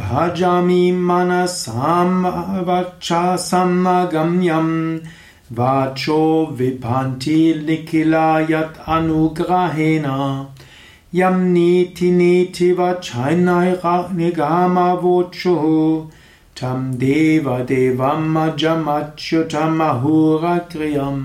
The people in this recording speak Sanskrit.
भजामि मनसामवक्ष समगम्यम् वाचो विभाषि निखिला यत् niti यम् नीथि नीथिवचै न निघामवोक्षुः ठं देव देवम् अजमच्युतमहोगत्यम्